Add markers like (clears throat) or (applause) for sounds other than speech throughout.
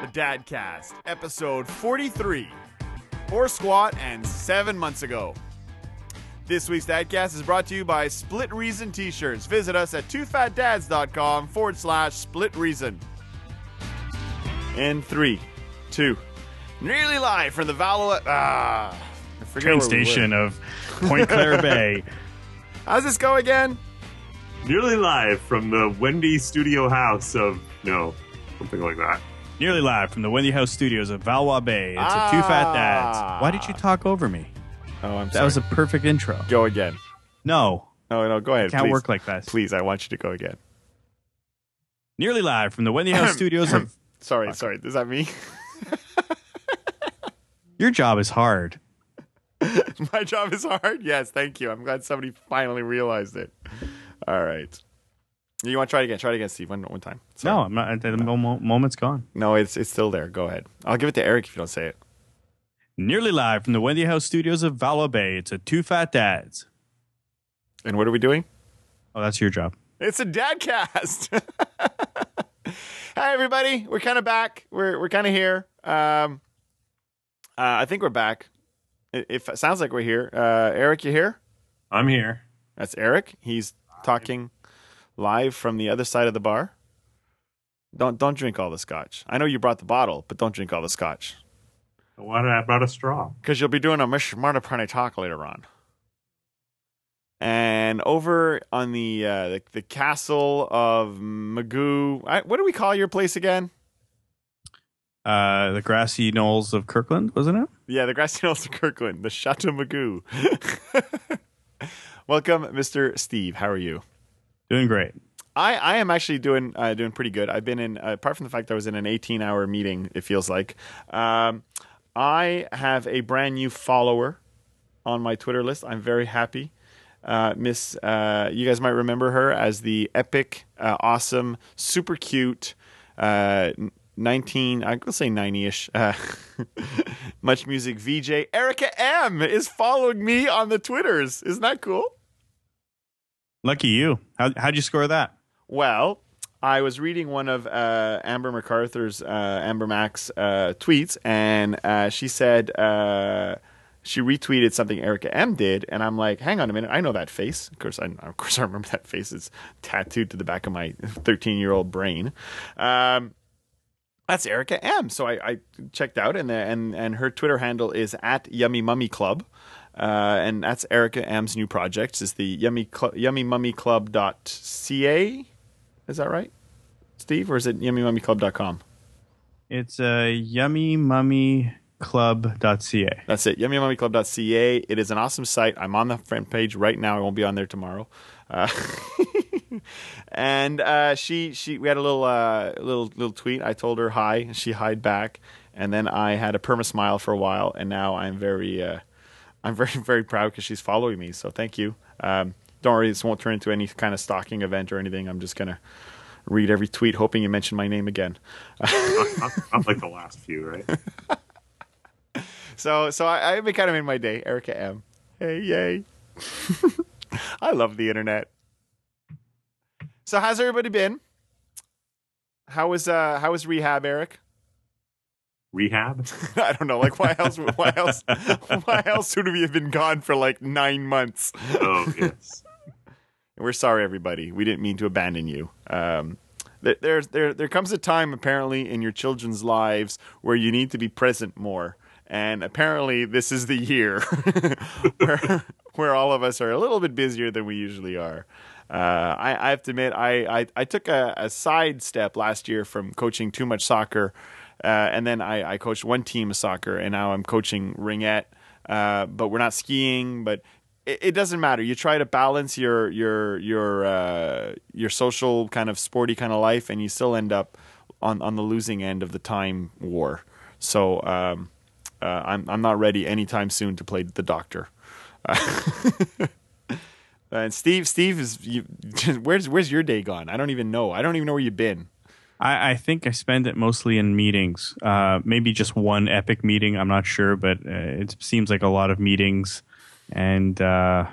the Dadcast, episode 43. Four squat and seven months ago. This week's Dadcast is brought to you by Split Reason T shirts. Visit us at twofatdads.com forward slash split reason. In three, two, nearly live from the Valo. Ah, train where we station of Pointe-Claire (laughs) Bay. How's this go again? Nearly live from the Wendy Studio House of no, something like that. Nearly live from the Wendy House Studios of Valois Bay. It's Ah. a two fat dads. Why did you talk over me? Oh, I'm sorry. That was a perfect intro. go again. No, No, no, go ahead. can't please. work like that. Please, I want you to go again. Nearly live from the Wendy House (clears throat) Studios of. (clears throat) Sorry, sorry. Is that me? (laughs) Your job is hard. (laughs) My job is hard. Yes, thank you. I'm glad somebody finally realized it. All right. You want to try it again? Try it again, Steve. One, one time. Sorry. No, I'm not. The mo- moment's gone. no, it's it's still there. Go ahead. I'll give it to Eric if you don't say it. Nearly live from the Wendy House Studios of Valois Bay. It's a two fat dads. And what are we doing? Oh, that's your job. It's a dadcast. (laughs) Hi, everybody. We're kind of back. We're we're kind of here. Um, uh, I think we're back. It, it sounds like we're here, uh, Eric, you here? I'm here. That's Eric. He's talking live from the other side of the bar. Don't don't drink all the scotch. I know you brought the bottle, but don't drink all the scotch Why did I brought a straw? because you'll be doing a Mish Marta talk later on. And over on the uh, the, the castle of Magoo, I, what do we call your place again? Uh, the grassy knolls of Kirkland, wasn't it? Yeah, the grassy (laughs) knolls of Kirkland, the Chateau Magoo. (laughs) Welcome, Mr. Steve. How are you? Doing great. I, I am actually doing uh, doing pretty good. I've been in apart from the fact I was in an 18 hour meeting. It feels like um, I have a brand new follower on my Twitter list. I'm very happy. Uh, Miss, uh, you guys might remember her as the epic, uh, awesome, super cute, uh, 19, I will say 90 ish, uh, (laughs) MuchMusic VJ. Erica M is following me on the Twitters. Isn't that cool? Lucky you. How, how'd you score that? Well, I was reading one of uh, Amber MacArthur's uh, Amber Mac's uh, tweets, and uh, she said uh, she retweeted something Erica M did, and I'm like, hang on a minute, I know that face. Of course, I of course (laughs) I remember that face. It's tattooed to the back of my 13 year old brain. Um, that's Erica M. So I, I checked out, and the, and and her Twitter handle is at Yummy Mummy Club. Uh, and that's Erica Ehm's new project. Is the Yummy Cl- Yummy Mummy Club dot ca? Is that right, Steve, or is it yummymummyclub.com? It's a uh, yummymummyclub.ca. That's it, yummymummyclub.ca. It is an awesome site. I'm on the front page right now. I won't be on there tomorrow. Uh, (laughs) and uh, she she we had a little uh, little little tweet. I told her hi. She hied back, and then I had a perma smile for a while, and now I'm very uh, I'm very (laughs) very proud because she's following me. So thank you. Um, don't worry, this won't turn into any kind of stalking event or anything. I'm just gonna read every tweet, hoping you mention my name again. not like the last few, right? (laughs) So so I, I kind of in my day. Erica M. Hey yay! (laughs) I love the internet. So how's everybody been? How was uh how was rehab, Eric? Rehab. (laughs) (laughs) I don't know. Like why else? Why else? (laughs) Why else would we have been gone for like nine months? Oh yes. We're sorry, everybody. We didn't mean to abandon you. Um, there, there, there, there comes a time apparently in your children's lives where you need to be present more, and apparently this is the year where where all of us are a little bit busier than we usually are. Uh, I, I have to admit, I, I, I took a, a side step last year from coaching too much soccer, uh, and then I, I coached one team of soccer, and now I'm coaching ringette. Uh, but we're not skiing. But it, it doesn't matter. You try to balance your your your uh, your social kind of sporty kind of life, and you still end up on on the losing end of the time war. So um, uh, I'm I'm not ready anytime soon to play the doctor. (laughs) and Steve, Steve is you, (laughs) where's where's your day gone? I don't even know. I don't even know where you've been. I, I think I spend it mostly in meetings. Uh, maybe just one epic meeting. I'm not sure, but uh, it seems like a lot of meetings, and uh,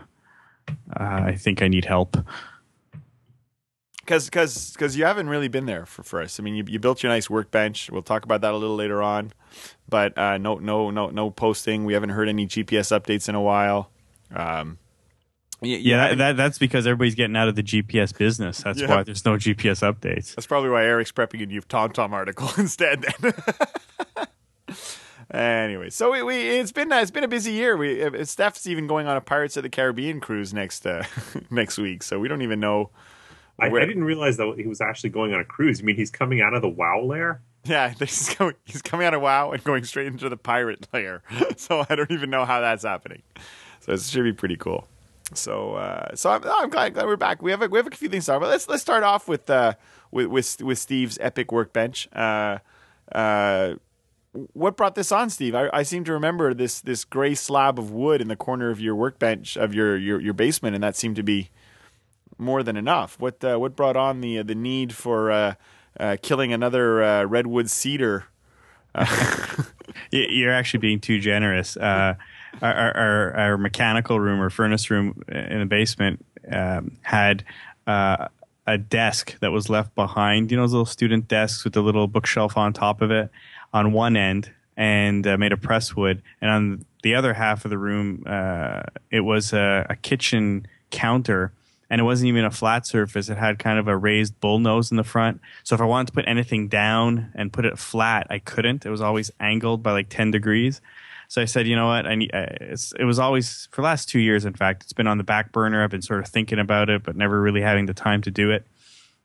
uh, I think I need help. because because because you haven't really been there for, for us. I mean, you, you built your nice workbench. We'll talk about that a little later on, but uh, no no no no posting. We haven't heard any GPS updates in a while. Um, y- Yeah, y- that, that's because everybody's getting out of the GPS business. That's Yeah. why there's no GPS updates. That's probably why Eric's prepping a new TomTom article (laughs) instead. Then. (laughs) anyway, so we, we it's been uh, it's been a busy year. We uh, Steph's even going on a Pirates of the Caribbean cruise next uh, (laughs) next week, so we don't even know. I, I didn't realize that he was actually going on a cruise. You mean he's coming out of the WoW lair? Yeah, he's going, he's coming out of WoW and going straight into the pirate layer. So I don't even know how that's happening. So it should be pretty cool. So uh, so I'm, I'm glad, glad we're back. We have a, we have a few things to talk about. Let's let's start off with uh, with, with with Steve's epic workbench. Uh, uh, what brought this on, Steve? I, I seem to remember this this gray slab of wood in the corner of your workbench of your your, your basement, and that seemed to be more than enough. What uh, what brought on the the need for uh, uh, killing another uh, redwood cedar? (laughs) You're actually being too generous. Our, our, our, mechanical room or furnace room in the basement um, had uh, a desk that was left behind. You know those little student desks with the little bookshelf on top of it on one end, and uh, made of press wood, and on the other half of the room, uh, it was a, a kitchen counter. And it wasn't even a flat surface. It had kind of a raised bull nose in the front. So if I wanted to put anything down and put it flat, I couldn't. It was always angled by like 10 degrees. So I said, you know what? I need. it was always for the last two years. In fact, it's been on the back burner. I've been sort of thinking about it, but never really having the time to do it.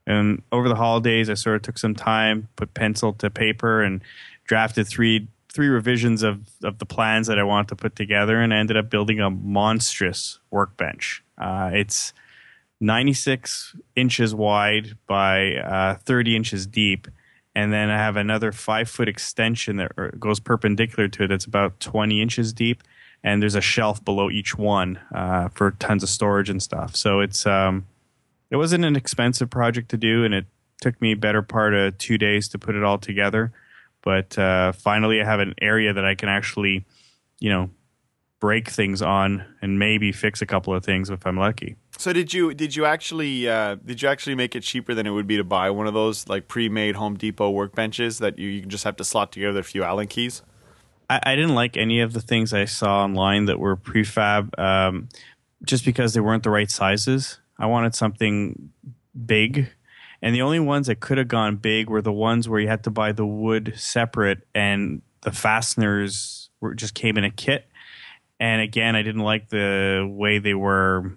And over the holidays, I sort of took some time, put pencil to paper, and drafted three three revisions of of the plans that I wanted to put together, and I ended up building a monstrous workbench. Uh, it's 96 inches wide by uh, 30 inches deep. And then I have another five foot extension that er, goes perpendicular to it that's about 20 inches deep. And there's a shelf below each one uh, for tons of storage and stuff. So it's um, it wasn't an expensive project to do, and it took me better part of two days to put it all together. But uh, finally, I have an area that I can actually, you know, break things on and maybe fix a couple of things if I'm lucky. So did you did you actually uh, did you actually make it cheaper than it would be to buy one of those like pre-made Home Depot workbenches that you, you just have to slot together a few Allen keys? I, I didn't like any of the things I saw online that were prefab, um, just because they weren't the right sizes. I wanted something big, and the only ones that could have gone big were the ones where you had to buy the wood separate, and the fasteners were just came in a kit. And again, I didn't like the way they were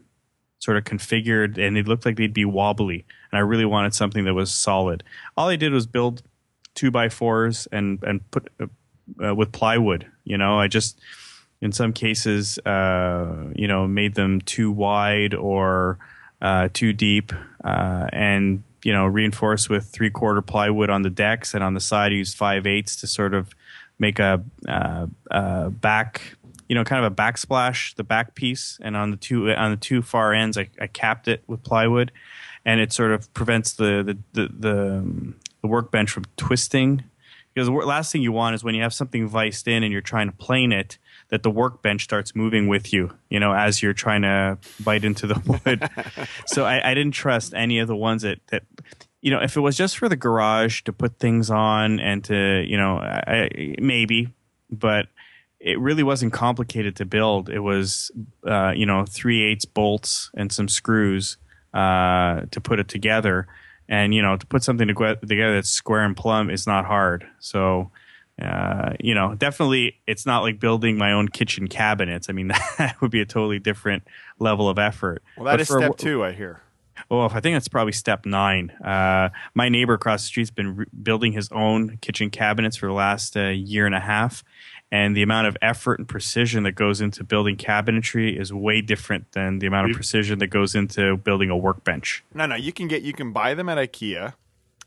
sort of configured, and they looked like they'd be wobbly. And I really wanted something that was solid. All I did was build two by fours and and put uh, with plywood. You know, I just in some cases, uh, you know, made them too wide or uh, too deep, uh, and you know, reinforced with three quarter plywood on the decks and on the side, I used five eighths to sort of make a, uh, uh, back. You know, kind of a backsplash, the back piece, and on the two on the two far ends, I, I capped it with plywood, and it sort of prevents the the the, the, um, the workbench from twisting. Because the last thing you want is when you have something viced in and you're trying to plane it that the workbench starts moving with you you know as you're trying to bite into the (laughs) wood. So I, I didn't trust any of the ones that that you know if it was just for the garage to put things on and to you know I, maybe but it really wasn't complicated to build. It was uh, you know three eighths bolts and some screws uh, to put it together. And you know to put something together that's square and plumb is not hard. So uh, you know definitely it's not like building my own kitchen cabinets. I mean (laughs) that would be a totally different level of effort. Well, that But is step two, I hear. Oh, I think that's probably step nine. Uh, my neighbor across the street's been re- building his own kitchen cabinets for the last uh, year and a half, and the amount of effort and precision that goes into building cabinetry is way different than the amount of precision that goes into building a workbench. No, no, you can get you can buy them at IKEA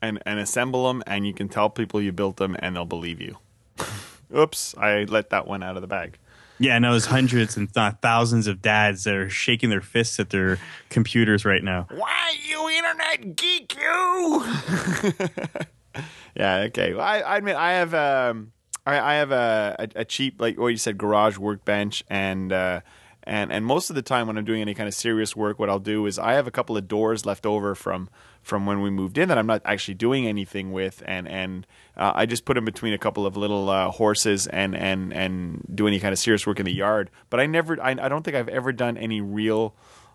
and and assemble them, and you can tell people you built them, and they'll believe you. (laughs) Oops, I let that one out of the bag. Yeah, no, there's hundreds and not thousands of dads that are shaking their fists at their computers right now. Why you internet geek you? (laughs) yeah, okay. Well, I, I admit I have um I, I have a, a, a cheap like what you said garage workbench and uh and and most of the time when I'm doing any kind of serious work, what I'll do is I have a couple of doors left over from from when we moved in that I'm not actually doing anything with, and and uh, I just put them between a couple of little uh, horses and and and do any kind of serious work in the yard. But I never, I, I don't think I've ever done any real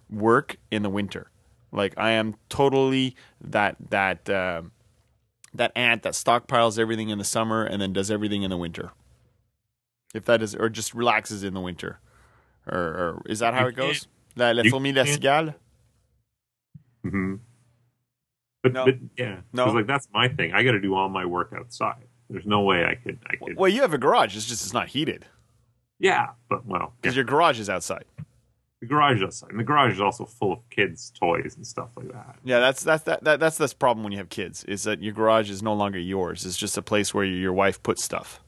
work in the winter. Like I am totally that that uh, that ant that stockpiles everything in the summer and then does everything in the winter. If that is, or just relaxes in the winter, or, or is that how You it goes? can't- La, la you fourmi la can't- cigale. hmm But, No. but yeah, No. 'Cause, like that's my thing. I got to do all my work outside. There's no way I could. I could. Well, you have a garage. It's just it's not heated yeah, but well, because yeah, your garage is outside. The garage is and the garage is also full of kids' toys and stuff like that. Yeah, that's that's that, that that's this problem when you have kids is that your garage is no longer yours. It's just a place where your wife puts stuff,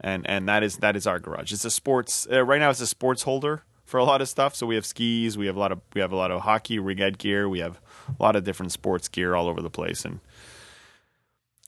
and and that is that is our garage. It's a sports uh, right now. It's a sports holder for a lot of stuff. So we have skis, we have a lot of we have a lot of hockey rig gear, we have a lot of different sports gear all over the place, and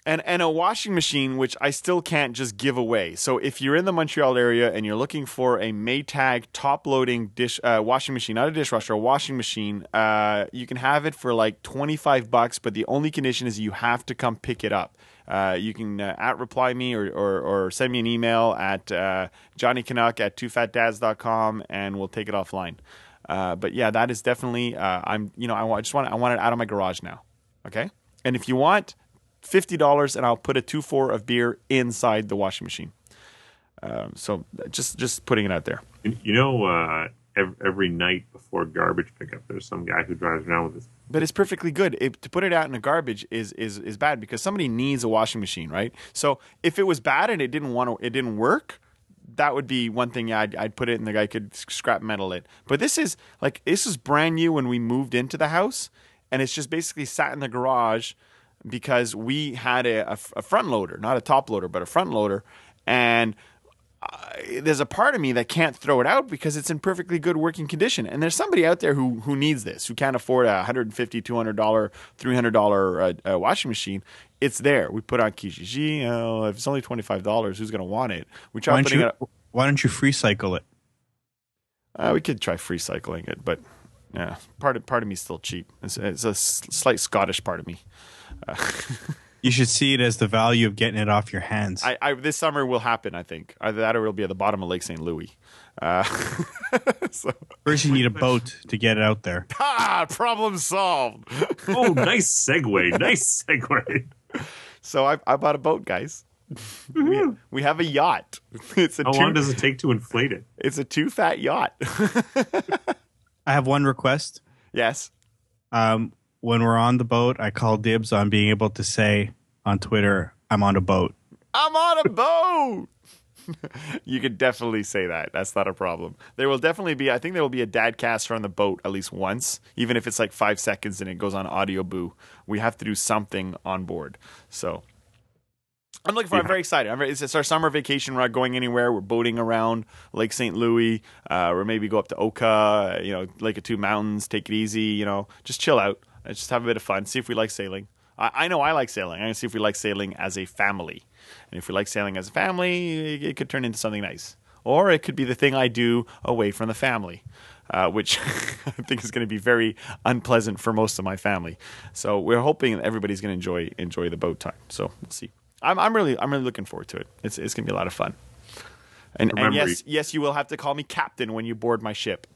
and and a washing machine which I still can't just give away. So if you're in the Montreal area and you're looking for a Maytag top loading dish uh, washing machine, not a dishwasher, a washing machine, uh, you can have it for like 25 bucks, but the only condition is you have to come pick it up. Uh, you can uh, at reply me or, or, or send me an email at uh, Johnny Canuck at twofatdads.com and we'll take it offline. Uh, but yeah, that is definitely uh, I'm you know I, I just want I want it out of my garage now. Okay, and if you want fifty dollars, and I'll put a two four of beer inside the washing machine. Um, so just just putting it out there. You, know, uh, every, every night before garbage pickup, there's some guy who drives around with his. But it's perfectly good. It, to put it out in the garbage is is is bad because somebody needs a washing machine, right? So if it was bad and it didn't want to, it didn't work. That would be one thing. I'd, I'd put it, and the guy could scrap metal it. But this is like this is brand new when we moved into the house, and it's just basically sat in the garage because we had a, a, a front loader, not a top loader, but a front loader, and I- there's a part of me that can't throw it out because it's in perfectly good working condition. And there's somebody out there who who needs this, who can't afford a $150, 200 dollar, 300 dollar uh, uh, washing machine. It's there. We put on Kijiji. You know, if it's only 25 dollars, who's going to want it? We Why don't you? it. Why don't you free cycle it? Uh, we could try free cycling it, but yeah, part of part of me is still cheap. It's, it's a slight Scottish part of me. You should see it as the value of getting it off your hands. I, I this summer will happen. I think either that or it'll be at the bottom of Lake St. Louis. Uh, (laughs) so, First, you need a boat to get it out there. (laughs) ah, problem solved. Oh, nice segue! nice segue. So I, I bought a boat, guys. we, we have a yacht. (laughs) It's a How two, long does it take to inflate it? it's a two fat yacht. I have one request. yes. Um, when we're on the boat, I call dibs on being able to say on Twitter, "I'm on a boat." I'm on a boat. (laughs) you could definitely say that. That's not a problem. There will definitely be. I think there will be a dad caster on the boat at least once, even if it's like five seconds and it goes on Audioboo. We have to do something on board. So I'm looking for. I'm very excited. I'm very, it's, it's our summer vacation. We're not going anywhere. We're boating around Lake St. Louis, uh, or maybe go up to Oka. You know, Lake of Two Mountains. Take it easy. You know, just chill out. Uh, Just have a bit of fun. See if we like sailing. I, I know I like sailing. I'm gonna see if we like sailing as a family. And if we like sailing as a family, it, it could turn into something nice. Or it could be the thing I do away from the family, uh, which (laughs) I think is going to be very unpleasant for most of my family. So we're hoping that everybody's going to enjoy enjoy the boat time. So we'll see. I'm, I'm really I'm really looking forward to it. It's it's going to be a lot of fun. And, and yes, yes, you will have to call me captain when you board my ship.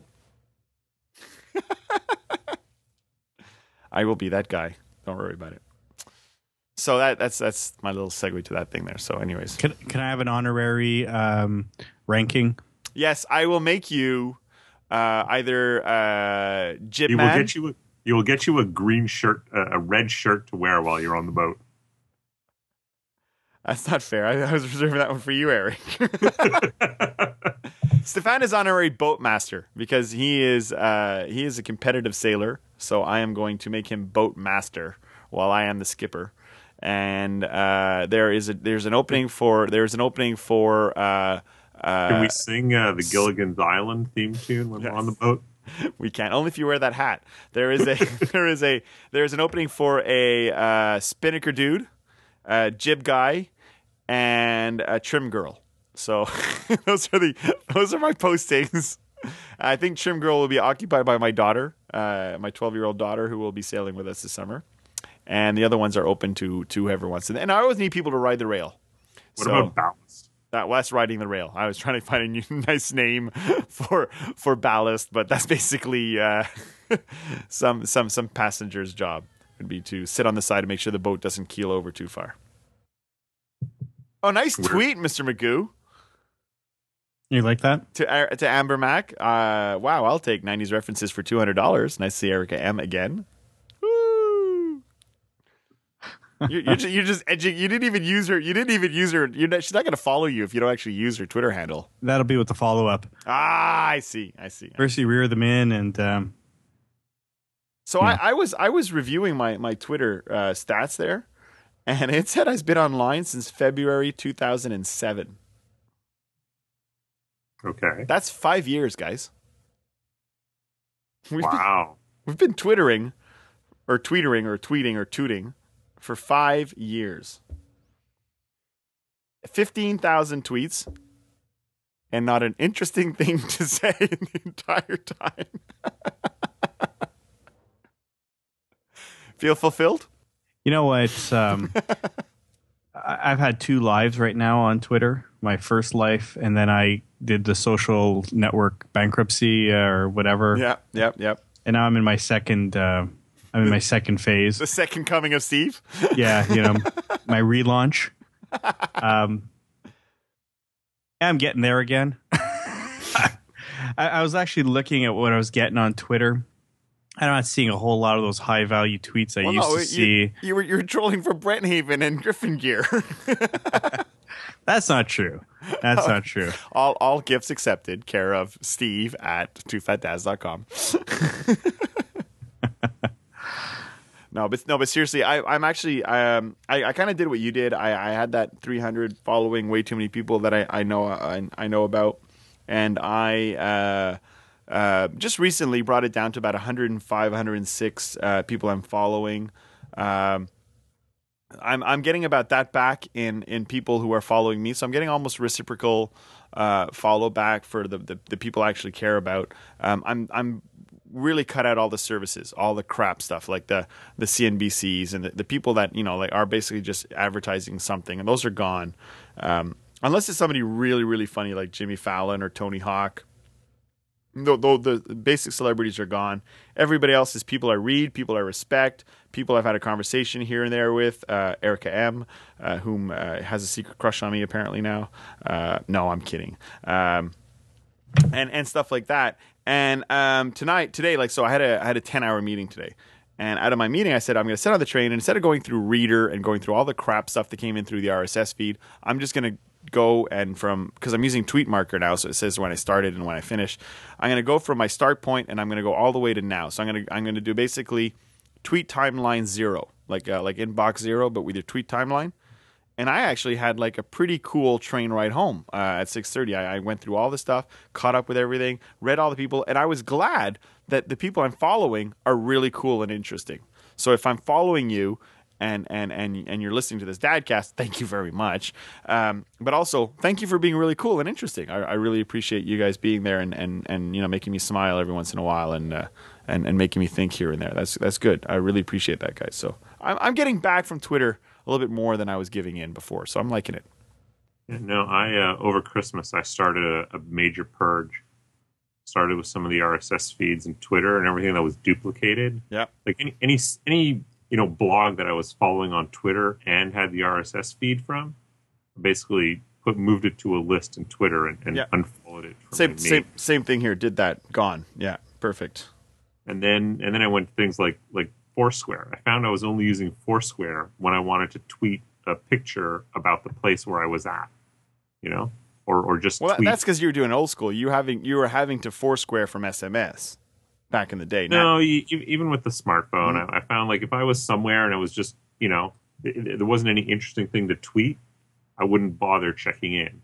(laughs) I will be that guy. Don't worry about it. So that that's that's my little segue to that thing there. So, anyways, Can Can I have an honorary um, ranking? yes, I will make you uh, either uh, Jib He will get you. A, he will get you a green shirt, uh, a red shirt to wear while you're on the boat. That's not fair. I, I was reserving that one for you, Eric. (laughs) Stefan is honorary boat master because he is uh, he is a competitive sailor. So I am going to make him boat master while I am the skipper. And uh, there is a there's an opening for there's an opening for uh, Can uh, we sing uh, the Gilligan's Island theme tune when we're on the boat? (laughs) we can only if you wear that hat. There is a (laughs) there is a there is an opening for a uh, spinnaker dude, a jib guy, and a trim girl. So (laughs) those are the those are my postings. I think trim girl will be occupied by my daughter, uh, my twelve year old daughter, who will be sailing with us this summer. and the other ones are open to to whoever wants. And, and I always need people to ride the rail. What So- about ballast? that West riding the rail. I was trying to find a new, (laughs) nice name for for ballast, but that's basically uh, (laughs) some some some passenger's job would be to sit on the side and make sure the boat doesn't keel over too far. Oh, nice Weird. tweet, Mr. Magoo. You like that? To uh, to Amber Mac. Uh, wow, I'll take '90s references for two hundred dollars. Nice to see Erica M again. Woo! You're, you're, just, you're just edging. You didn't even use her. You didn't even use her. You're not, she's not going to follow you if you don't actually use her Twitter handle. That'll be with the follow up. Ah, I see. I see. First, you rear them in, and um, So Yeah. I, I was I was reviewing my my Twitter uh, stats there, and it said I've been online since February 2007. Okay. That's five years, guys. We've been, Wow. we've been twittering, or tweetering, or tweeting, or tooting for five years. Fifteen thousand tweets, and not an interesting (laughs) thing to say in the entire time. (laughs) Feel fulfilled? you know what? Um, (laughs) I've had two lives right now on Twitter. My first life, and then I did the social network bankruptcy uh, or whatever. Yep, yep, yep. And now I'm in my second. Uh, I'm in my second phase. The second coming of Steve. (laughs) yeah, you know, my relaunch. (laughs) Um, I'm getting there again. (laughs) I, I was actually looking at what I was getting on Twitter. I'm not seeing a whole lot of those high value tweets I Well, used no, to you, see. you were you were trolling for Brent Haven and Griffin Gear. That's not true. That's not true. (laughs) all all gifts accepted. Care of Steve at twofatdads.com. (laughs) no, but no, but seriously, I, I'm actually um I, I kind of did what you did. I, I had that 300 following way too many people that I I know I, I know about, and I. uh uh, just recently brought it down to about 105, 106 uh, people I'm following. Um, I'm I'm getting about that back in in people who are following me. So I'm getting almost reciprocal uh, follow back for the, the the people I actually care about. Um, I'm I'm really cut out all the services, all the crap stuff like the the CNBCs and the, the people that you know like are basically just advertising something, and those are gone. Um, unless it's somebody really really funny like Jimmy Fallon or Tony Hawk. Though though the basic celebrities are gone, everybody else is people I read, people I respect, people I've had a conversation here and there with. Uh, Erica M, uh, whom uh, has a secret crush on me apparently now. Uh, no, I'm kidding. Um, and and stuff like that. And um, tonight, today, like so, I had a I had a ten hour meeting today. And out of my meeting, I said I'm going to sit on the train, and instead of going through Reader and going through all the crap stuff that came in through the RSS feed, I'm just going to go and from because I'm using Tweetmarker now, so it says when I started and when I finish. I'm going to go from my start point, and I'm going to go all the way to now. So I'm going to I'm going to do basically tweet timeline zero, like uh, like inbox zero, but with your tweet timeline and I actually had like a pretty cool train ride home uh, at six thirty. I, I went through all the stuff, caught up with everything, read all the people, and I was glad that the people I'm following are really cool and interesting. So if I'm following you. And, and and and you're listening to this dadcast. Thank you very much. Um, but also, thank you for being really cool and interesting. I, I really appreciate you guys being there and, and, and you know making me smile every once in a while and uh, and and making me think here and there. That's that's good. I really appreciate that, guys. So I'm I'm getting back from Twitter a little bit more than I was giving in before. So I'm liking it. Yeah, no, I uh, over Christmas I started a, a major purge. Started with some of the RSS feeds and Twitter and everything that was duplicated. Yeah. Like any any any you know blog that I was following on Twitter and had the RSS feed from, basically put moved it to a list in Twitter and, and Yeah. unfollowed it. From Same same same thing here. Did that. Gone. Yeah. Perfect. and then and then I went to things like like Foursquare. I found I was only using Foursquare when I wanted to tweet a picture about the place where I was at, you know, or or just Well, tweet. that's because you were doing old school. You having you were having to Foursquare from SMS back in the day. No, e- even with the smartphone, Mm-hmm. I, I found like if I was somewhere and it was just you know it, it- there wasn't any interesting thing to tweet, I wouldn't bother checking in.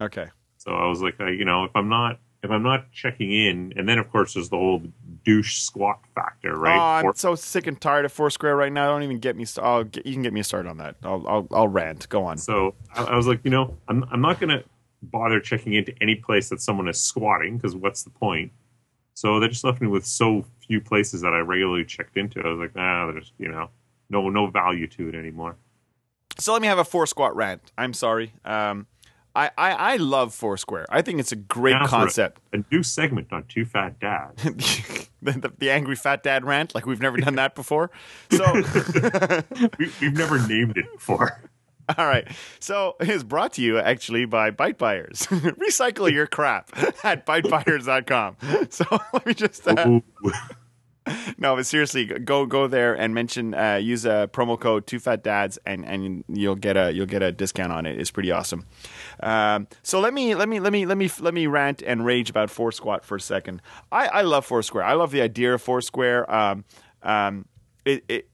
Okay. So I was like, uh, you know, if I'm not if I'm not checking in, and then of course there's the whole douche squat factor, right? Oh, I'm so sick and tired of Foursquare right now. Don't even get me. st- I'll get, you can get me started on that. I'll I'll, I'll rant. Go on. So I, I was like, you know, I'm I'm not gonna bother checking into any place that someone is squatting because what's the point? So they just left me with so few places that I regularly checked into. I was like, ah, there's you know, No, no value to it anymore. So let me have a four squat rant. I'm sorry. Um, I, I, I love Foursquare. I think it's a great Now concept. A, a new segment on Two Fat Dads. (laughs) the, the, the angry fat dad rant, like we've never done that before. So, (laughs) we, we've never named it before. (laughs) all right. So it's brought to you actually by Bite Buyers. (laughs) Recycle your crap (laughs) at bitebuyers.com. So let me just. Uh, no, but seriously, go go there and mention uh, use a promo code two fat dads and and you'll get a you'll get a discount on it. It's pretty awesome. Um, so let me let me let me let me let me rant and rage about Foursquare for a second. I, I love Foursquare. I love the idea of Foursquare. Um, um, it, it,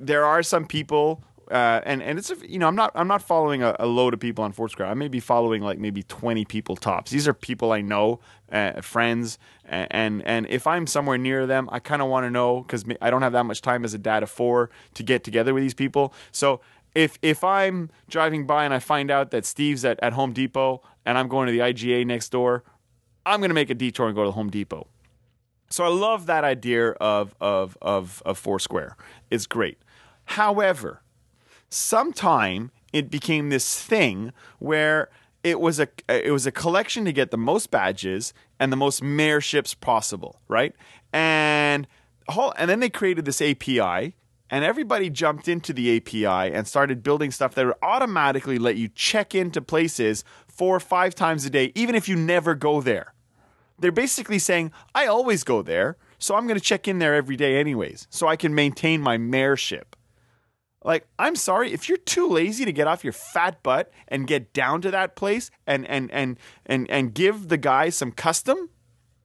there are some people uh, and and it's you know I'm not I'm not following a, a load of people on Foursquare. I may be following like maybe 20 people tops. These are people I know, uh, friends, and, and if I'm somewhere near them, I kind of want to know because I don't have that much time as a dad of four to get together with these people. So if if I'm driving by and I find out that Steve's at, at Home Depot and I'm going to the IGA next door, I'm going to make a detour and go to the Home Depot. So I love that idea of of of, of Foursquare. It's great. However, sometime it became this thing where it was a it was a collection to get the most badges and the most mayorships possible, right? And and then they created this API and everybody jumped into the API and started building stuff that would automatically let you check into places four or five times a day even if you never go there. They're basically saying, "I always go there, so I'm going to check in there every day anyways, so I can maintain my mayorship." Like, I'm sorry, if you're too lazy to get off your fat butt and get down to that place and and and and and give the guy some custom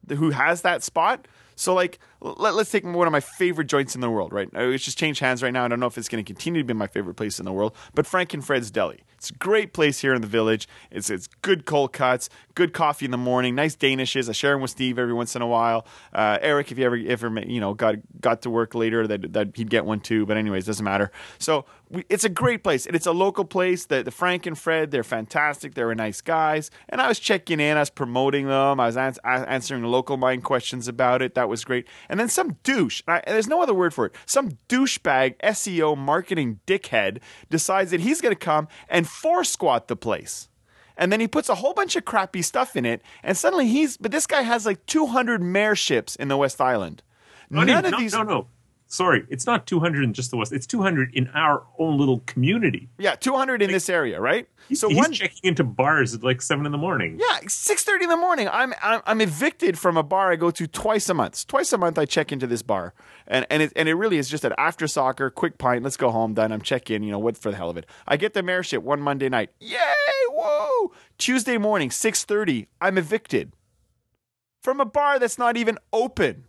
who has that spot. So like let, us take one of my favorite joints in the world, right? It's just changed hands right now. I don't know if it's going to continue to be my favorite place in the world, but Frank and Fred's Deli. It's a great place here in the village. It's it's good cold cuts, good coffee in the morning, nice danishes. I share them with Steve every once in a while. Uh, Eric, if you ever ever you know got got to work later, that that he'd get one too. But anyways, doesn't matter. So we, it's a great place, and it's a local place. The, the Frank and Fred, they're fantastic. They're nice guys, and I was checking in, I was promoting them, I was ans- answering Localmind questions about it. That was great. And then some douche, I, there's no other word for it, some douchebag SEO marketing dickhead decides that he's going to come and four squat the place. And then he puts a whole bunch of crappy stuff in it, and suddenly he's, but this guy has like 200 mayorships in the West Island. None of no, these. no, no. Sorry, it's not 200 in just the West. It's 200 in our own little community. Yeah, 200 in this area, right? So He's one, checking into bars at like seven in the morning. Yeah, six thirty in the morning. I'm, I'm I'm evicted from a bar I go to twice a month. Twice a month I check into this bar, and and it and it really is just an after soccer, quick pint. Let's go home. Done. I'm check in. You know what for the hell of it. I get the mayorship one Monday night. Yay! Whoa! Tuesday morning, six thirty. I'm evicted from a bar that's not even open.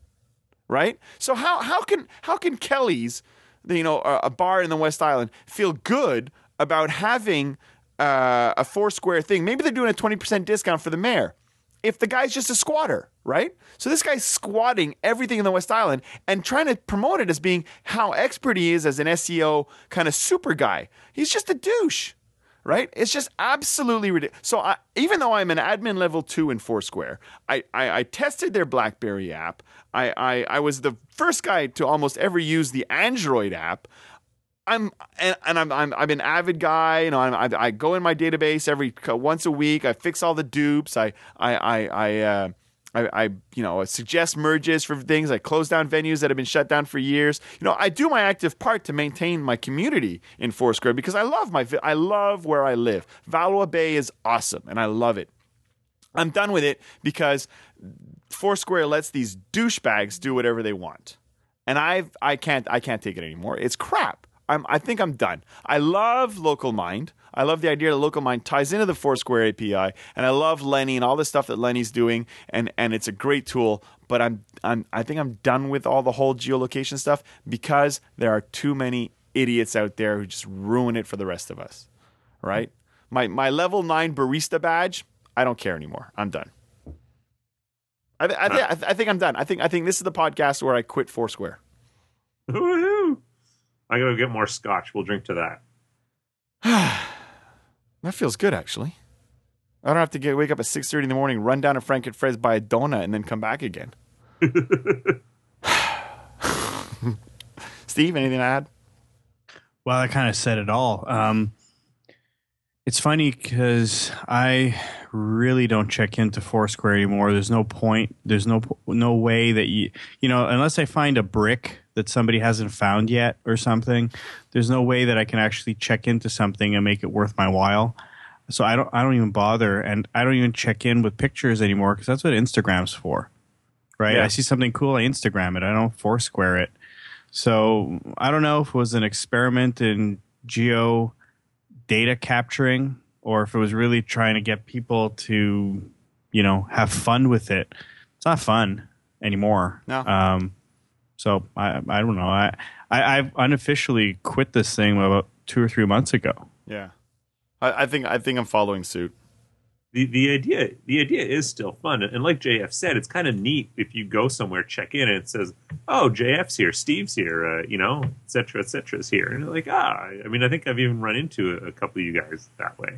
Right. So how how can how can Kelly's, you know, a, a bar in the West Island feel good about having uh, a Foursquare thing. Maybe they're doing a 20% discount for the mayor. If the guy's just a squatter, right? So this guy's squatting everything in the West Island and trying to promote it as being how expert he is as an SEO kind of super guy. He's just a douche, right? It's just absolutely ridiculous. So I, even though I'm an admin level two in Foursquare, I, I, I tested their BlackBerry app. I, I, I was the first guy to almost ever use the Android app. I'm and, and I'm, I'm I'm an avid guy. You know, I'm, I, I go in my database every once a week. I fix all the dupes. I I I I, uh, I, I you know suggest merges for things. I close down venues that have been shut down for years. You know, I do my active part to maintain my community in Foursquare because I love my I love where I live. Valois Bay is awesome, and I love it. I'm done with it because Foursquare lets these douchebags do whatever they want, and I I can't I can't take it anymore. It's crap. I'm, I think I'm done. I love Localmind. I love the idea that Localmind ties into the Foursquare API, and I love Lenny and all the stuff that Lenny's doing, and, and it's a great tool. But I'm, I'm I think I'm done with all the whole geolocation stuff because there are too many idiots out there who just ruin it for the rest of us. Right? My my level nine barista badge, I don't care anymore. I'm done. I, th- I, th- I, th- I think I'm done. I think I think this is the podcast where I quit Foursquare. Woohoo! I gotta get more scotch. We'll drink to that. (sighs) (sighs) (sighs) That feels good, actually. I don't have to get wake up at six thirty in the morning, run down to Frank and Fred's, buy a donut, and then come back again. (laughs) Steve, anything to add? Well, I kind of said it all. Um, it's funny because I really don't check into Foursquare anymore. There's no point. There's no no way that you you know unless I find a brick that somebody hasn't found yet or something. There's no way that I can actually check into something and make it worth my while. So I don't I don't even bother, and I don't even check in with pictures anymore because that's what Instagram's for, right? Yeah. I see something cool, I Instagram it. I don't Foursquare it. So I don't know if it was an experiment in geo data capturing or if it was really trying to get people to, you know, have fun with it. It's not fun anymore. No. Um, so I I don't know. I, I I've unofficially quit this thing about two or three months ago. Yeah, I, I think I think I'm following suit. the the idea the idea is still fun and like jf said it's kind of neat if you go somewhere check in and it says oh jf's here steve's here uh, you know et cetera et cetera's here and you're like ah i mean i think i've even run into a, a couple of you guys that way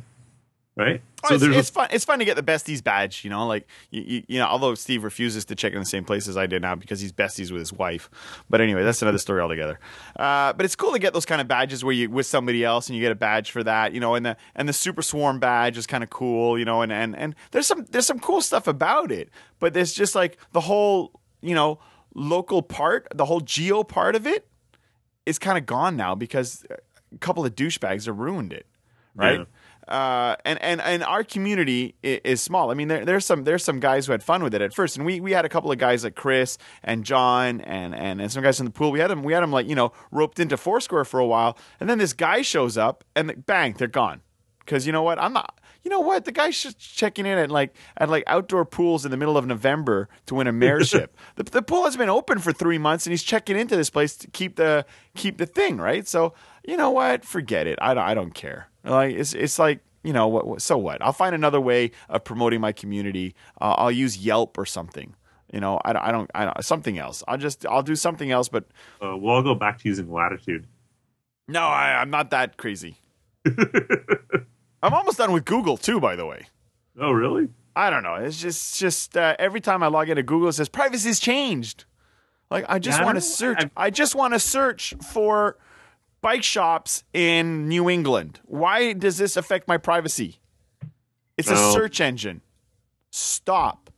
right Oh, it's, it's fun. It's fun to get the besties badge. You know, like you, you, you know. Although Steve refuses to check in the same place as I did now because he's besties with his wife. But anyway, that's another story altogether. Uh, but it's cool to get those kind of badges where you with somebody else and you get a badge for that. You know, and the and the Super Swarm badge is kind of cool. You know, and and and there's some there's some cool stuff about it. But there's just like the whole you know local part, the whole geo part of it is kind of gone now because a couple of douchebags have ruined it, right? Yeah. Uh, and and and our community is, is small. I mean, there, there's some there's some guys who had fun with it at first, and we, we had a couple of guys like Chris and John and, and and some guys in the pool. We had them we had them like you know roped into Foursquare for a while, and then this guy shows up, and bang, they're gone. Because you know what, I'm not. You know what, the guy's just checking in at like at like outdoor pools in the middle of November to win a (laughs) mayorship. the, the pool has been open for three months, and he's checking into this place to keep the keep the thing right. So you know what, forget it. I don't I don't care. Like it's it's like you know what, so what? I'll find another way of promoting my community. Uh, I'll use Yelp or something. You know, I, don't- I don't I don't something else. I'll just I'll do something else. But uh, we'll all go back to using latitude no, I, I'm not that crazy. (laughs) I'm almost done with Google too. By the way. oh really I don't know. It's just just uh, every time I log into Google, it says privacy's changed. Like I just want to search. I've- I just want to search for bike shops in New England. Why does this affect my privacy? It's a search engine. Stop.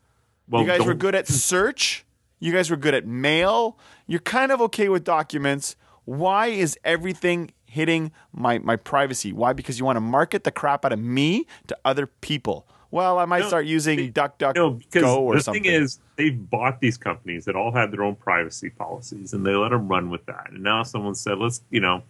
well you guys were don't- good at search. You guys were good at mail. You're kind of okay with documents. Why is everything hitting my, my privacy? Why? Because you want to market the crap out of me to other people. Well, I might No, start using they- DuckDuckGo No, because or the something. thing is, they've bought these companies that all had their own privacy policies, and they let them run with that. And now someone said, "Let's, you know,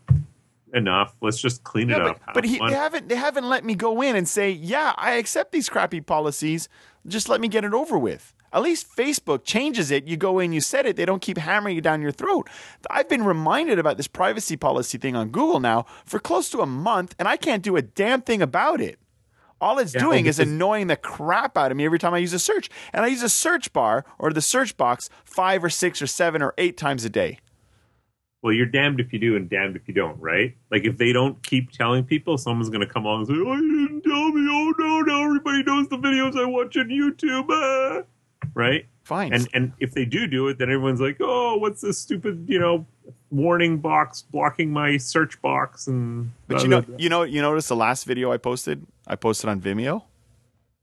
enough. Let's just clean it Yeah, up." but, but he, they haven't they haven't let me go in and say, yeah, I accept these crappy policies. Just let me get it over with. At least Facebook changes it. You go in, you set it. They don't keep hammering it down your throat. I've been reminded about this privacy policy thing on Google now for close to a month, and I can't do a damn thing about it. All it's Yeah, doing is annoying the crap out of me every time I use a search. And I use a search bar or the search box five or six or seven or eight times a day. well, you're damned if you do and damned if you don't, right? Like if they don't keep telling people, someone's going to come along and say, "Oh, you didn't tell me. Oh no, now everybody knows the videos I watch on YouTube." Ah. Right? Fine. And and if they do do it, then everyone's like, "Oh, what's this stupid, you know, warning box blocking my search box?" And but you know, you know, you notice the last video I posted. I posted on Vimeo.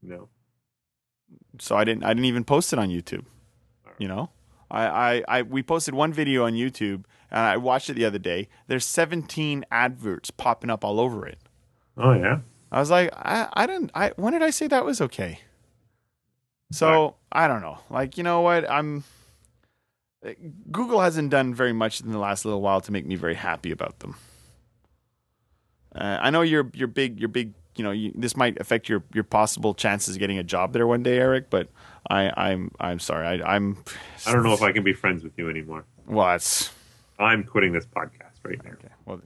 no. so I didn't I didn't even post it on YouTube. You know, I, I, I we posted one video on YouTube and I watched it the other day. There's 17 adverts popping up all over it. Oh yeah. I was like, I, I didn't. I when did I say that was okay? So I don't know. Like you know what? I'm. Google hasn't done very much in the last little while to make me very happy about them. Uh, I know you're you're big. You're big. You know, you, this might affect your your possible chances of getting a job there one day, Eric. But I, I'm I'm sorry. I, I'm. I don't know if I can be friends with you anymore. Well, I'm quitting this podcast right now. okay. Well,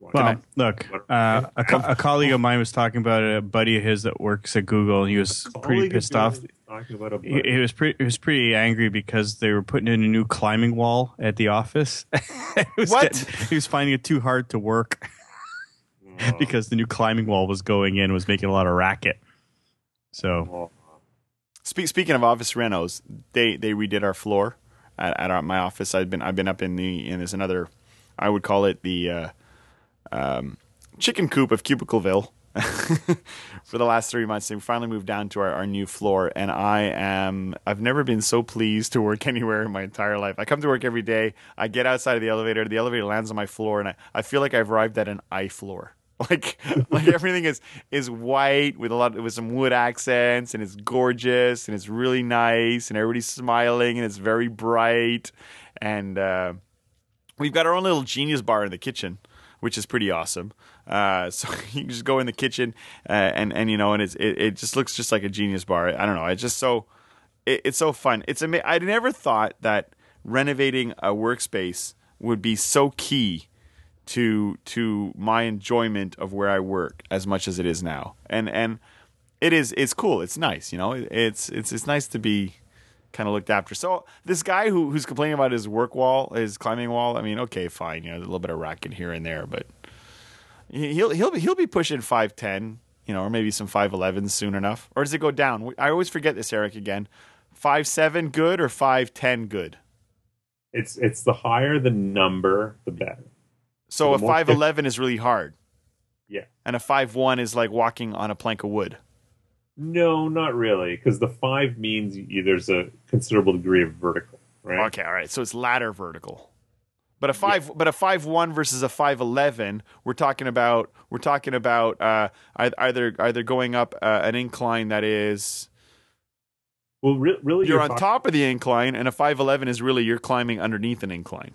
Well, look, uh, a, co- a colleague of mine was talking about a buddy of his that works at Google, and he was pretty pissed off. Talking about a He, he was pretty. He was pretty angry because they were putting in a new climbing wall at the office. (laughs) He was What? getting- he was finding it too hard to work (laughs) Oh, because the new climbing wall was going in was making a lot of racket. So Spe- speaking of office renos, they they redid our floor at, at our, my office. I've been I've been up in the and there's another, I would call it the uh, um, chicken coop of Cubicleville (laughs) for the last three months. And we finally moved down to our, our new floor, and I am I've never been so pleased to work (laughs) anywhere in my entire life. I come to work every day. I get outside of the elevator. The elevator lands on my floor, and I, I feel like I've arrived at an I floor. (laughs) Like like everything is is white with a lot with some wood accents and it's gorgeous and it's really nice and everybody's smiling and it's very bright and uh, we've got our own little genius bar in the kitchen which is pretty awesome. Uh, (laughs) so you just go in the kitchen uh, and and you know and it's it, it just looks just like a genius bar. I don't know. It's just so it, it's so fun. It's ama- I never thought that renovating a workspace would be so key to to my enjoyment of where I work as much as it is now. And and it is it's cool. It's nice, you know. It's it's it's nice to be kind of looked after. So this guy who who's complaining about his work wall, his climbing wall. I mean, okay, fine, you know, a little bit of racket here and there, but he'll he'll be, he'll be pushing five ten, you know, or maybe some five elevens soon enough. Or does it go down? I always forget this, Eric. Again, five seven good or five ten good? It's it's the higher the number, the better. So The a five eleven is really hard, Yeah. and a five one is like walking on a plank of wood. No, not really, because the five means there's a considerable degree of vertical, right? Okay, all right. So it's ladder vertical. But a five, but a five one versus a five eleven, we're talking about we're talking about uh, either either going up uh, an incline that is Well, re- really, you're on talking- top of the incline, and a five eleven is really you're climbing underneath an incline.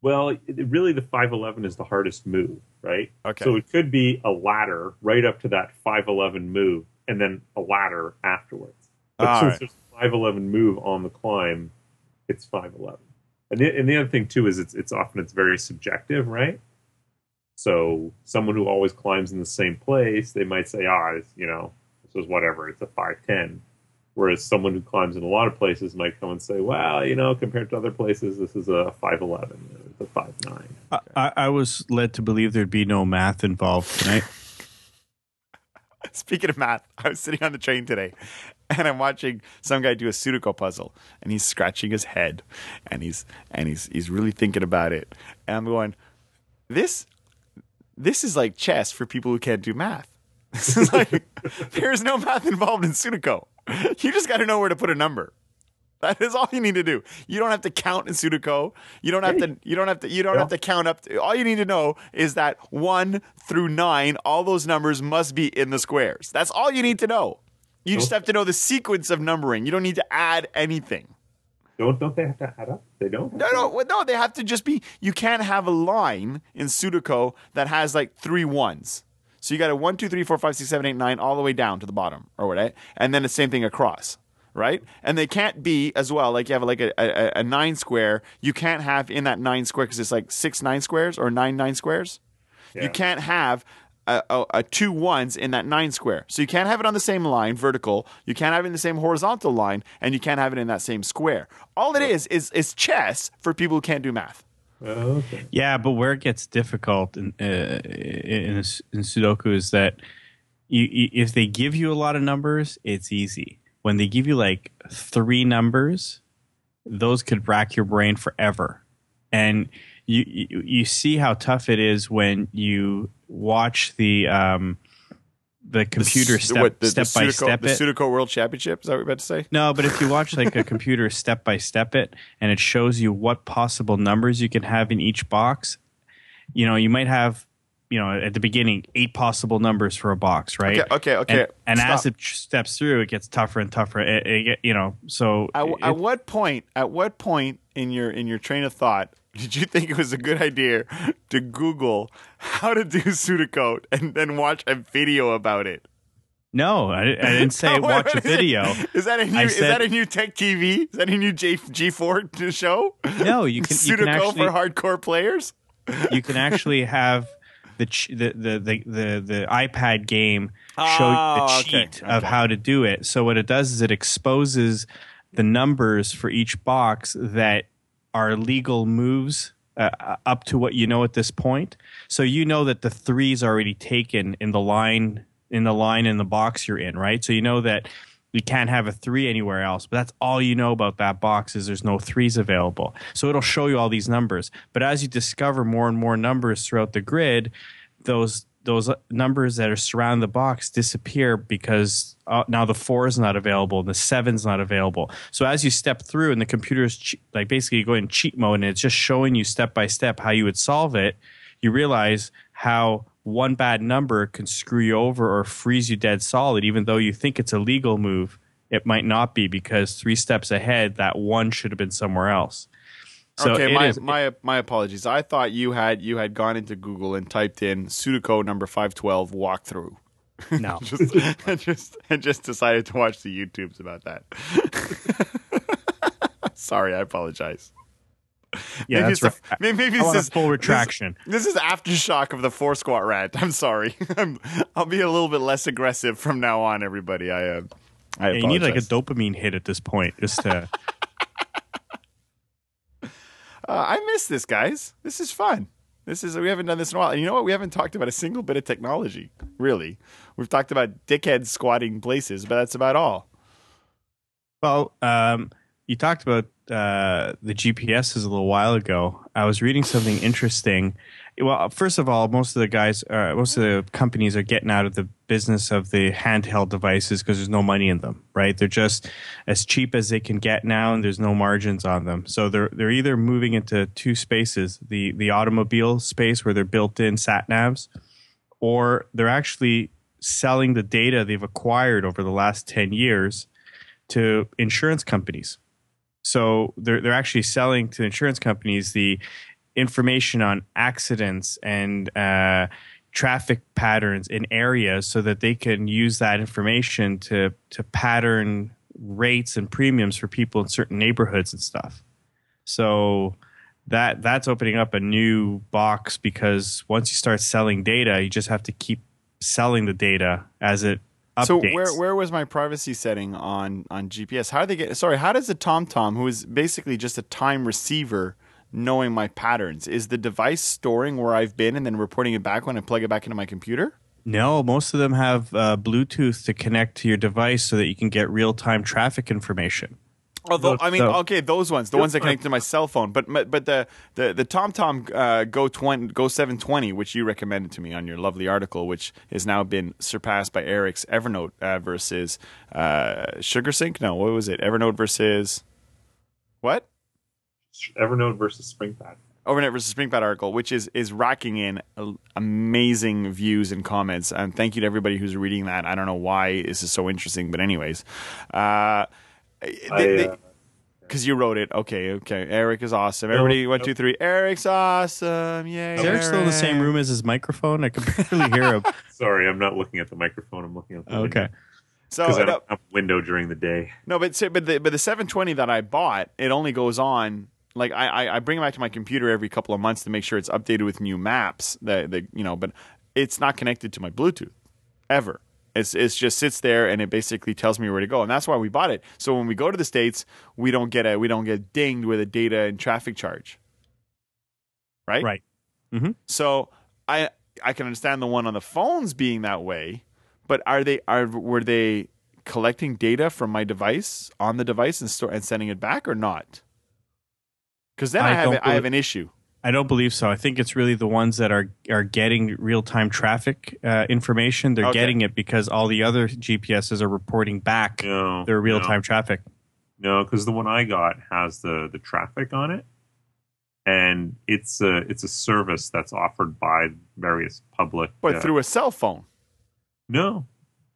Well, it, really, the five eleven is the hardest move, right? Okay. So it could be a ladder right up to that five eleven move, and then a ladder afterwards. But All since right. there's a five eleven move on the climb, it's five eleven. And the, and the other thing too is it's it's often it's very subjective, right? So someone who always climbs in the same place, they might say, ah, it's, you know, this is whatever, it's a five ten. Whereas someone who climbs in a lot of places might come and say, well, you know, compared to other places, this is a five eleven, it's a five nine. I, I, I was led to believe there'd be no math involved tonight. (laughs) Speaking of math, I was sitting on the train today and I'm watching some guy do a Sudoku puzzle and he's scratching his head and he's and he's he's really thinking about it. And I'm going, This this is like chess for people who can't do math. (laughs) This is like (laughs) there's no math involved in Sudoku. You just gotta know where to put a number. (laughs) That is all you need to do. You don't have to count in Sudoku. You don't have to. You don't have to. You don't have to count up. To, all you need to know is that one through nine, all those numbers must be in the squares. That's all you need to know. You just have to know the sequence of numbering. You don't need to add anything. Don't don't they have to add up? They don't. No, no, no. They have to just be. You can't have a line in Sudoku that has like three ones. So you got a one, two, three, four, five, six, seven, eight, nine, all the way down to the bottom, or whatever, and then the same thing across, right? And they can't be as well. Like you have like a, a, a nine square. You can't have in that nine square because it's like six nine squares or nine nine squares. Yeah. You can't have a, a, a two ones in that nine square. So you can't have it on the same line, vertical. You can't have it in the same horizontal line, and you can't have it in that same square. All it is is is chess for people who can't do math. Okay. Yeah, but where it gets difficult in uh, in, in Sudoku is that you, you, if they give you a lot of numbers, it's easy. When they give you like three numbers, those could rack your brain forever. And you you, you see how tough it is when you watch the um, the computer The step what, the, step the by Sudoku- step The it. Sudoku World Championship. Is that what you're about to say? No, but if you watch (laughs) like a computer step by step it and it shows you what possible numbers you can have in each box, you know, you might have, you know, at the beginning, eight possible numbers for a box, right? Okay, okay, okay. And, and as it steps through, it gets tougher and tougher. It, it, you know, so At, it- at what point? At what point in your in your train of thought did you think it was a good idea to Google how to do Sudoku and then watch a video about it? no, I, I didn't (laughs) say Wait, watch a wait, video. Is that a new? I is that a new Tech TV? Is that a new G four show? No, you can you Sudoku can actually for hardcore players. you can actually (laughs) have the ch- the, the the the the iPad game show Oh, the okay, cheat of okay. how to do it. So what it does is it exposes the numbers for each box that are legal moves uh, up to what you know at this point. So you know that the three's already taken in the line in the line in the box you're in, right? So you know that you can't have a three anywhere else. But that's all you know about that box is there's no threes available. So it'll show you all these numbers. But as you discover more and more numbers throughout the grid, those those numbers that are surrounding the box disappear because uh, now the four is not available and the seven's not available. So as you step through and the computer is che- like basically you go in cheat mode and it's just showing you step by step how you would solve it, you realize how one bad number can screw you over or freeze you dead solid, even though you think it's a legal move. It might not be because three steps ahead, that one should have been somewhere else. So okay, my, is- my my apologies. I thought you had you had gone into Google and typed in Sudoku number five twelve walkthrough. no. (laughs) Just and just and just decided to watch the YouTubes about that. (laughs) Sorry, I apologize. Yeah, maybe it's right. a, maybe, maybe I this is full retraction. This, this is aftershock of the four squat rant. I'm sorry. (laughs) I'm, I'll be a little bit less aggressive from now on, everybody. I uh, I Yeah, you need like a dopamine hit at this point just to (laughs) Uh, I miss this, guys. This is fun. This is we haven't done this in a while. And you know what? We haven't talked about a single bit of technology. Really, we've talked about dickheads squatting places, but that's about all. Well, um, you talked about uh, the GPSs a little while ago. I was reading something interesting. Well, first of all, most of the guys, uh, most of the companies are getting out of the business of the handheld devices because there's no money in them, right? They're just as cheap as they can get now, and there's no margins on them. So they're they're either moving into two spaces: the the automobile space where they're built-in sat navs, or they're actually selling the data they've acquired over the last ten years to insurance companies. So they're they're actually selling to insurance companies the information on accidents and uh, traffic patterns in areas, so that they can use that information to to pattern rates and premiums for people in certain neighborhoods and stuff. So that that's opening up a new box because once you start selling data, you just have to keep selling the data as it updates. So where where was my privacy setting on on GPS? How do they get? Sorry, how does the TomTom, who is basically just a time receiver, knowing my patterns? Is the device storing where I've been and then reporting it back when I plug it back into my computer? No, most of them have uh, Bluetooth to connect to your device so that you can get real time traffic information. Although I mean, so- okay, those ones, the ones that connect to my cell phone, but but but the the the TomTom uh, Go twenty Go seven twenty, which you recommended to me on your lovely article, which has now been surpassed by Eric's Evernote uh, versus uh, SugarSync. No, what was it? Evernote versus what? Evernote versus SpringPad. Evernote versus SpringPad article, which is is racking in uh, amazing views and comments. And thank you to everybody who's reading that. I don't know why this is so interesting, but anyways, uh, I, uh, because you wrote it. Okay, okay. Eric is awesome. Everybody, one, nope. two, three. Eric's awesome. Yay! Is Eric still in the same room as his microphone? I can barely hear him. (laughs) sorry, I'm not looking at the microphone. I'm looking at the Okay. So Because I don't have a window during the day. no, but but the but the 720 that I bought, it only goes on. Like I, I, I bring it back to my computer every couple of months to make sure it's updated with new maps. That the you know, but it's not connected to my Bluetooth ever. It's it's just sits there and it basically tells me where to go, and that's why we bought it. So when we go to the states, we don't get a we don't get dinged with a data and traffic charge. Right. Right. Mm-hmm. So I I can understand the one on the phones being that way, but are they are were they collecting data from my device on the device and store and sending it back or not? Because then I, I have I have an issue. I don't believe so. I think it's really the ones that are are getting real time traffic uh, information. They're Okay. getting it because all the other GPSs are reporting back No, their real no. time traffic. No, because the one I got has the the traffic on it, and it's a it's a service that's offered by various public. But uh, through a cell phone. no,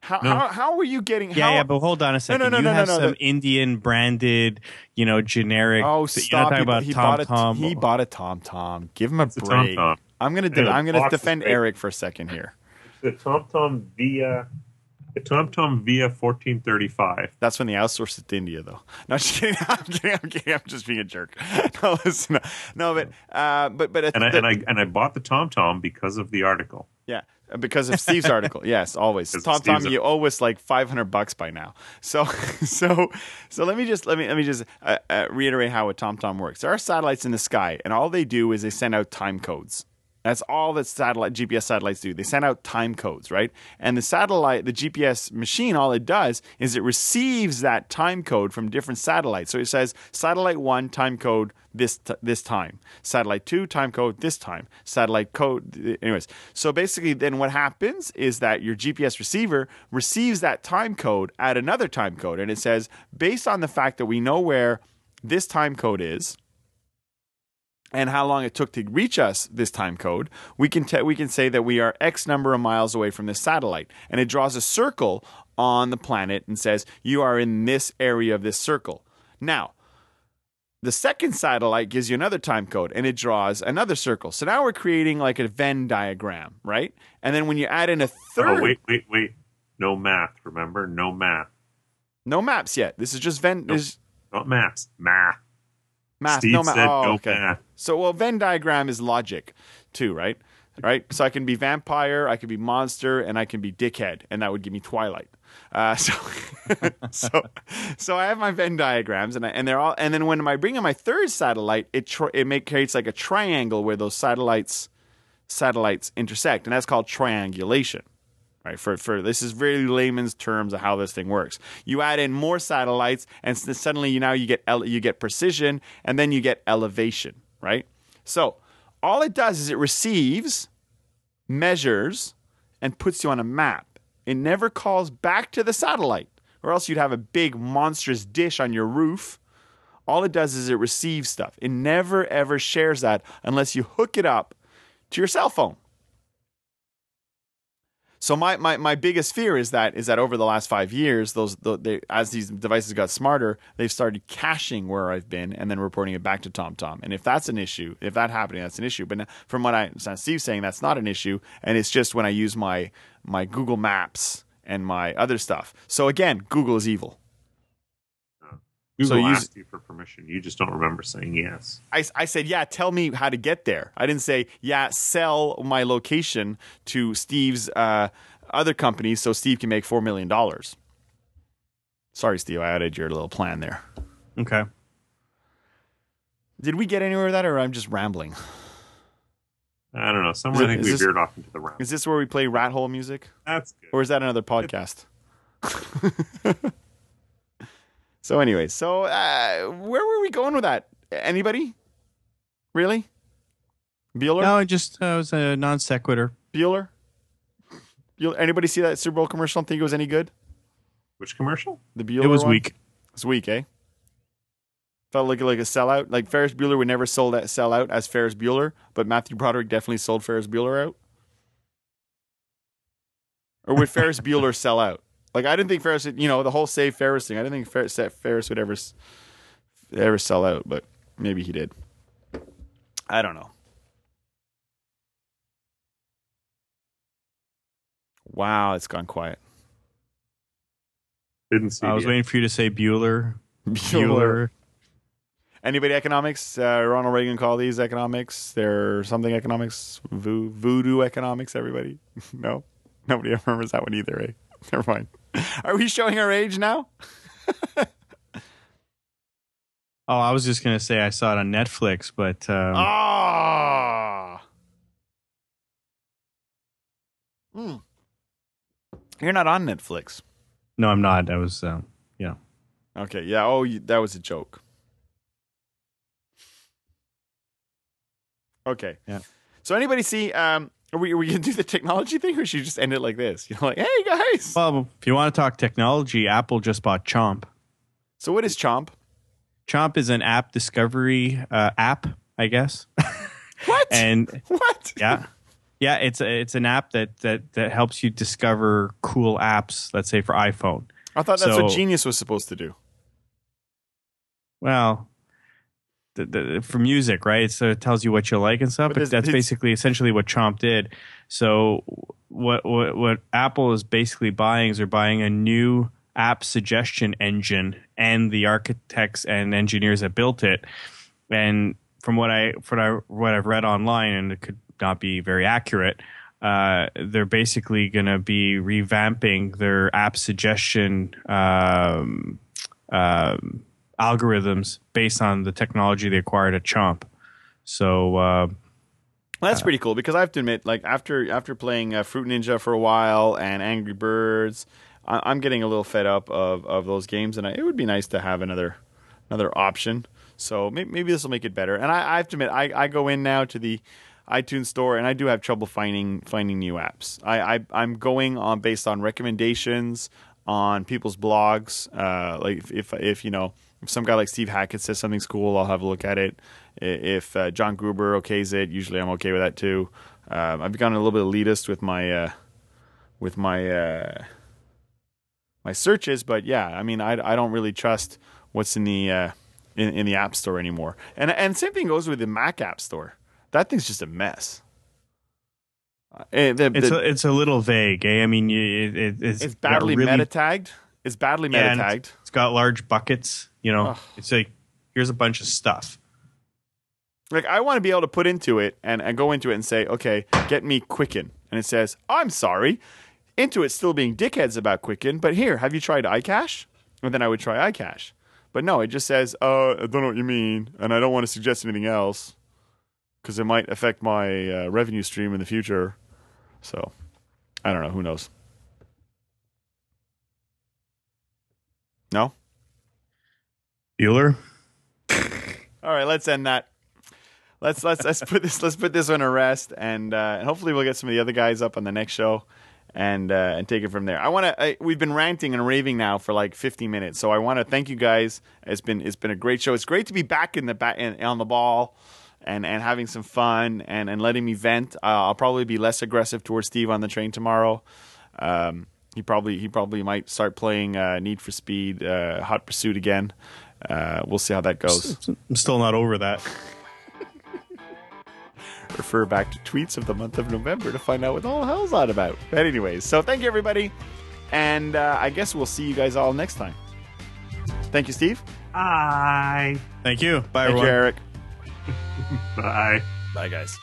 How No. how, how are you getting? Yeah, how, yeah, but hold on a second. no, no, you no, have no, no, some the- Indian branded, you know, generic. Oh, you're not stop! talking He, about he Tom bought a Tom. he bought a Tom Tom. Give him a it's a break. TomTom. I'm gonna de- I'm gonna defend. Eric for a second here. The TomTom Via, the TomTom Via fourteen thirty five. That's when they outsourced it to India, though. No, just kidding. (laughs) I'm kidding. I'm kidding. I'm just being a jerk. (laughs) No, listen. No, but uh, but but And I the- and I and I bought the TomTom because of the article. yeah, because of Steve's article. (laughs) Yes, always. Tom Tom, you owe us like 500 bucks by now. So (laughs) so so let me just let me let me just uh, uh, reiterate how a Tom Tom works. There are satellites in the sky, and all they do is they send out time codes. That's all that satellite GPS satellites do. They send out time codes, right? And the satellite, the GPS machine, all it does is it receives that time code from different satellites. So it says satellite one time code this t- this time, satellite two time code this time, satellite code. Anyways, so basically, then what happens is that your GPS receiver receives that time code at another time code, and it says based on the fact that we know where this time code is and how long it took to reach us this time code, we can te- we can say that we are X number of miles away from this satellite, and it draws a circle on the planet and says you are in this area of this circle. Now, the second satellite gives you another time code and it draws another circle. So now we're creating like a Venn diagram, right? And then when you add in a oh, third, Oh wait, wait, wait. No math. Remember, no math. no maps yet. This is just Venn. Nope. Is Not maps. Math. Math. Steve no math. Oh, no okay. math. So, well, Venn diagram is logic too, right? Right. So I can be vampire, I can be monster, and I can be dickhead, and that would give me Twilight. Uh, (laughs) so, (laughs) so, so I have my Venn diagrams, and I, and they're all, and then when I bring in my third satellite, it tr- it make, creates like a triangle where those satellites satellites intersect, and that's called triangulation. Right, for, for this is very layman's terms of how this thing works. You add in more satellites, and suddenly you now you get ele- you get precision, and then you get elevation. Right. So all it does is it receives, measures, and puts you on a map. It never calls back to the satellite, or else you'd have a big monstrous dish on your roof. All it does is it receives stuff. It never ever shares that unless you hook it up to your cell phone. So my, my, my biggest fear is that is that over the last five years, those the, they, as these devices got smarter, they've started caching where I've been and then reporting it back to TomTom. And if that's an issue, if that happening, that's an issue. But from what I Steve's saying, that's not an issue, and it's just when I use my my Google Maps and my other stuff. So again, Google is evil. Google you asked you for permission. You just don't remember saying yes. I, I said, yeah, tell me how to get there. I didn't say, yeah, sell my location to Steve's uh, other companies so Steve can make $4 million. Sorry, Steve, I added your little plan there. Okay. Did we get anywhere with that or I'm just rambling? I don't know. Somewhere Is I think we this- veered off into the round. Is this where we play rat hole music? That's good. Or is that another podcast? (laughs) so, anyway, so uh, where were we going with that? Anybody? Really? Bueller? No, I just uh, was a non sequitur. Bueller? Bueller? Anybody see that Super Bowl commercial and think it was any good? Which commercial? The Bueller It was one? weak. It's weak, eh? Felt like like a sellout. Like Ferris Bueller would never sold that sell out as Ferris Bueller, but Matthew Broderick definitely sold Ferris Bueller out. Or would Ferris Bueller sell out? Like I didn't think Ferris, you know, the whole save Ferris thing. I didn't think Ferris, Ferris would ever ever sell out, but maybe he did. I don't know. Wow, it's gone quiet. Didn't see I was yet. waiting for you to say Bueller. Bueller. Anybody economics? Uh, Ronald Reagan called these economics. They're something economics, Vo- voodoo economics. Everybody, (laughs) no, nobody remembers that one either. Eh? (laughs) Never mind. Are we showing our age now? (laughs) Oh, I was just gonna say I saw it on Netflix, but um, Ah. Hmm. You're not on Netflix. no, I'm not. I was, um, yeah. Okay. Yeah. Oh, you, that was a joke. Okay. Yeah. So anybody see? Um, are we are we gonna do the technology thing, or should you just end it like this? You know, like, hey guys. Well, if you want to talk technology, Apple just bought Chomp. so what is Chomp? Chomp is an app discovery uh, app, I guess. (laughs) What? and what? yeah, yeah, it's a, it's an app that that that helps you discover cool apps. Let's say for iPhone. I thought that's what Genius was supposed to do. Well, the, the, for music, right? So it tells you what you like and stuff. But But, that's basically essentially what Chomp did. So what what what Apple is basically buying is they're buying a new app suggestion engine and the architects and engineers that built it. And from what I from what I what I've read online, and it could not be very accurate. Uh, they're basically going to be revamping their app suggestion um, um, algorithms based on the technology they acquired at Chomp. So uh, Well, that's pretty cool because I have to admit, like after after playing uh, Fruit Ninja for a while and Angry Birds, I, I'm getting a little fed up of, of those games, and I, it would be nice to have another another option. So maybe, maybe this will make it better. And I, I have to admit, I, I go in now to the iTunes store, and I do have trouble finding finding new apps. I, I I'm going on based on recommendations on people's blogs. Uh, like if, if if you know if some guy like Steve Hackett says something's cool, I'll have a look at it. If uh, John Gruber okays it, usually I'm okay with that too. Um, I've become a little bit elitist with my uh, with my uh, my searches, but yeah, I mean, I, I don't really trust what's in the uh, in, in the App Store anymore. And and same thing goes with the Mac App Store. That thing's just a mess. Uh, eh, the- It's a, it's a little vague. Eh? I mean, it, it, it's it's badly really, meta tagged. It's badly meta tagged. It's got large buckets. You know, Ugh. it's like here's a bunch of stuff. Like I want to be able to put into it and, and go into it and say, okay, get me Quicken, and it says, I'm sorry, Intuit's still being dickheads about Quicken, but here, have you tried iCash? And then I would try iCash, but no, it just says, uh, I don't know what you mean, and I don't want to suggest anything else because it might affect my uh, revenue stream in the future. So I don't know. Who knows? No. Bueller. All right, let's end that. Let's let's let's put this let's put this one to rest, and uh, and hopefully we'll get some of the other guys up on the next show, and uh, and take it from there. I want to. We've been ranting and raving now for like 50 minutes, so I want to thank you guys. It's been it's been a great show. It's great to be back in the back in, on the ball, and and having some fun and and letting me vent. Uh, I'll probably be less aggressive towards Steve on the train tomorrow. Um, he probably he probably might start playing uh, Need for Speed uh, Hot Pursuit again. Uh, we'll see how that goes. I'm still not over that. (laughs) refer back to tweets of the month of November to find out what the whole hell's that about. But anyways, so thank you everybody, and uh, I guess we'll see you guys all next time. Thank you, Steve. Bye. Thank you. Bye, Thank everyone. you, Eric. (laughs) Bye. Bye, guys.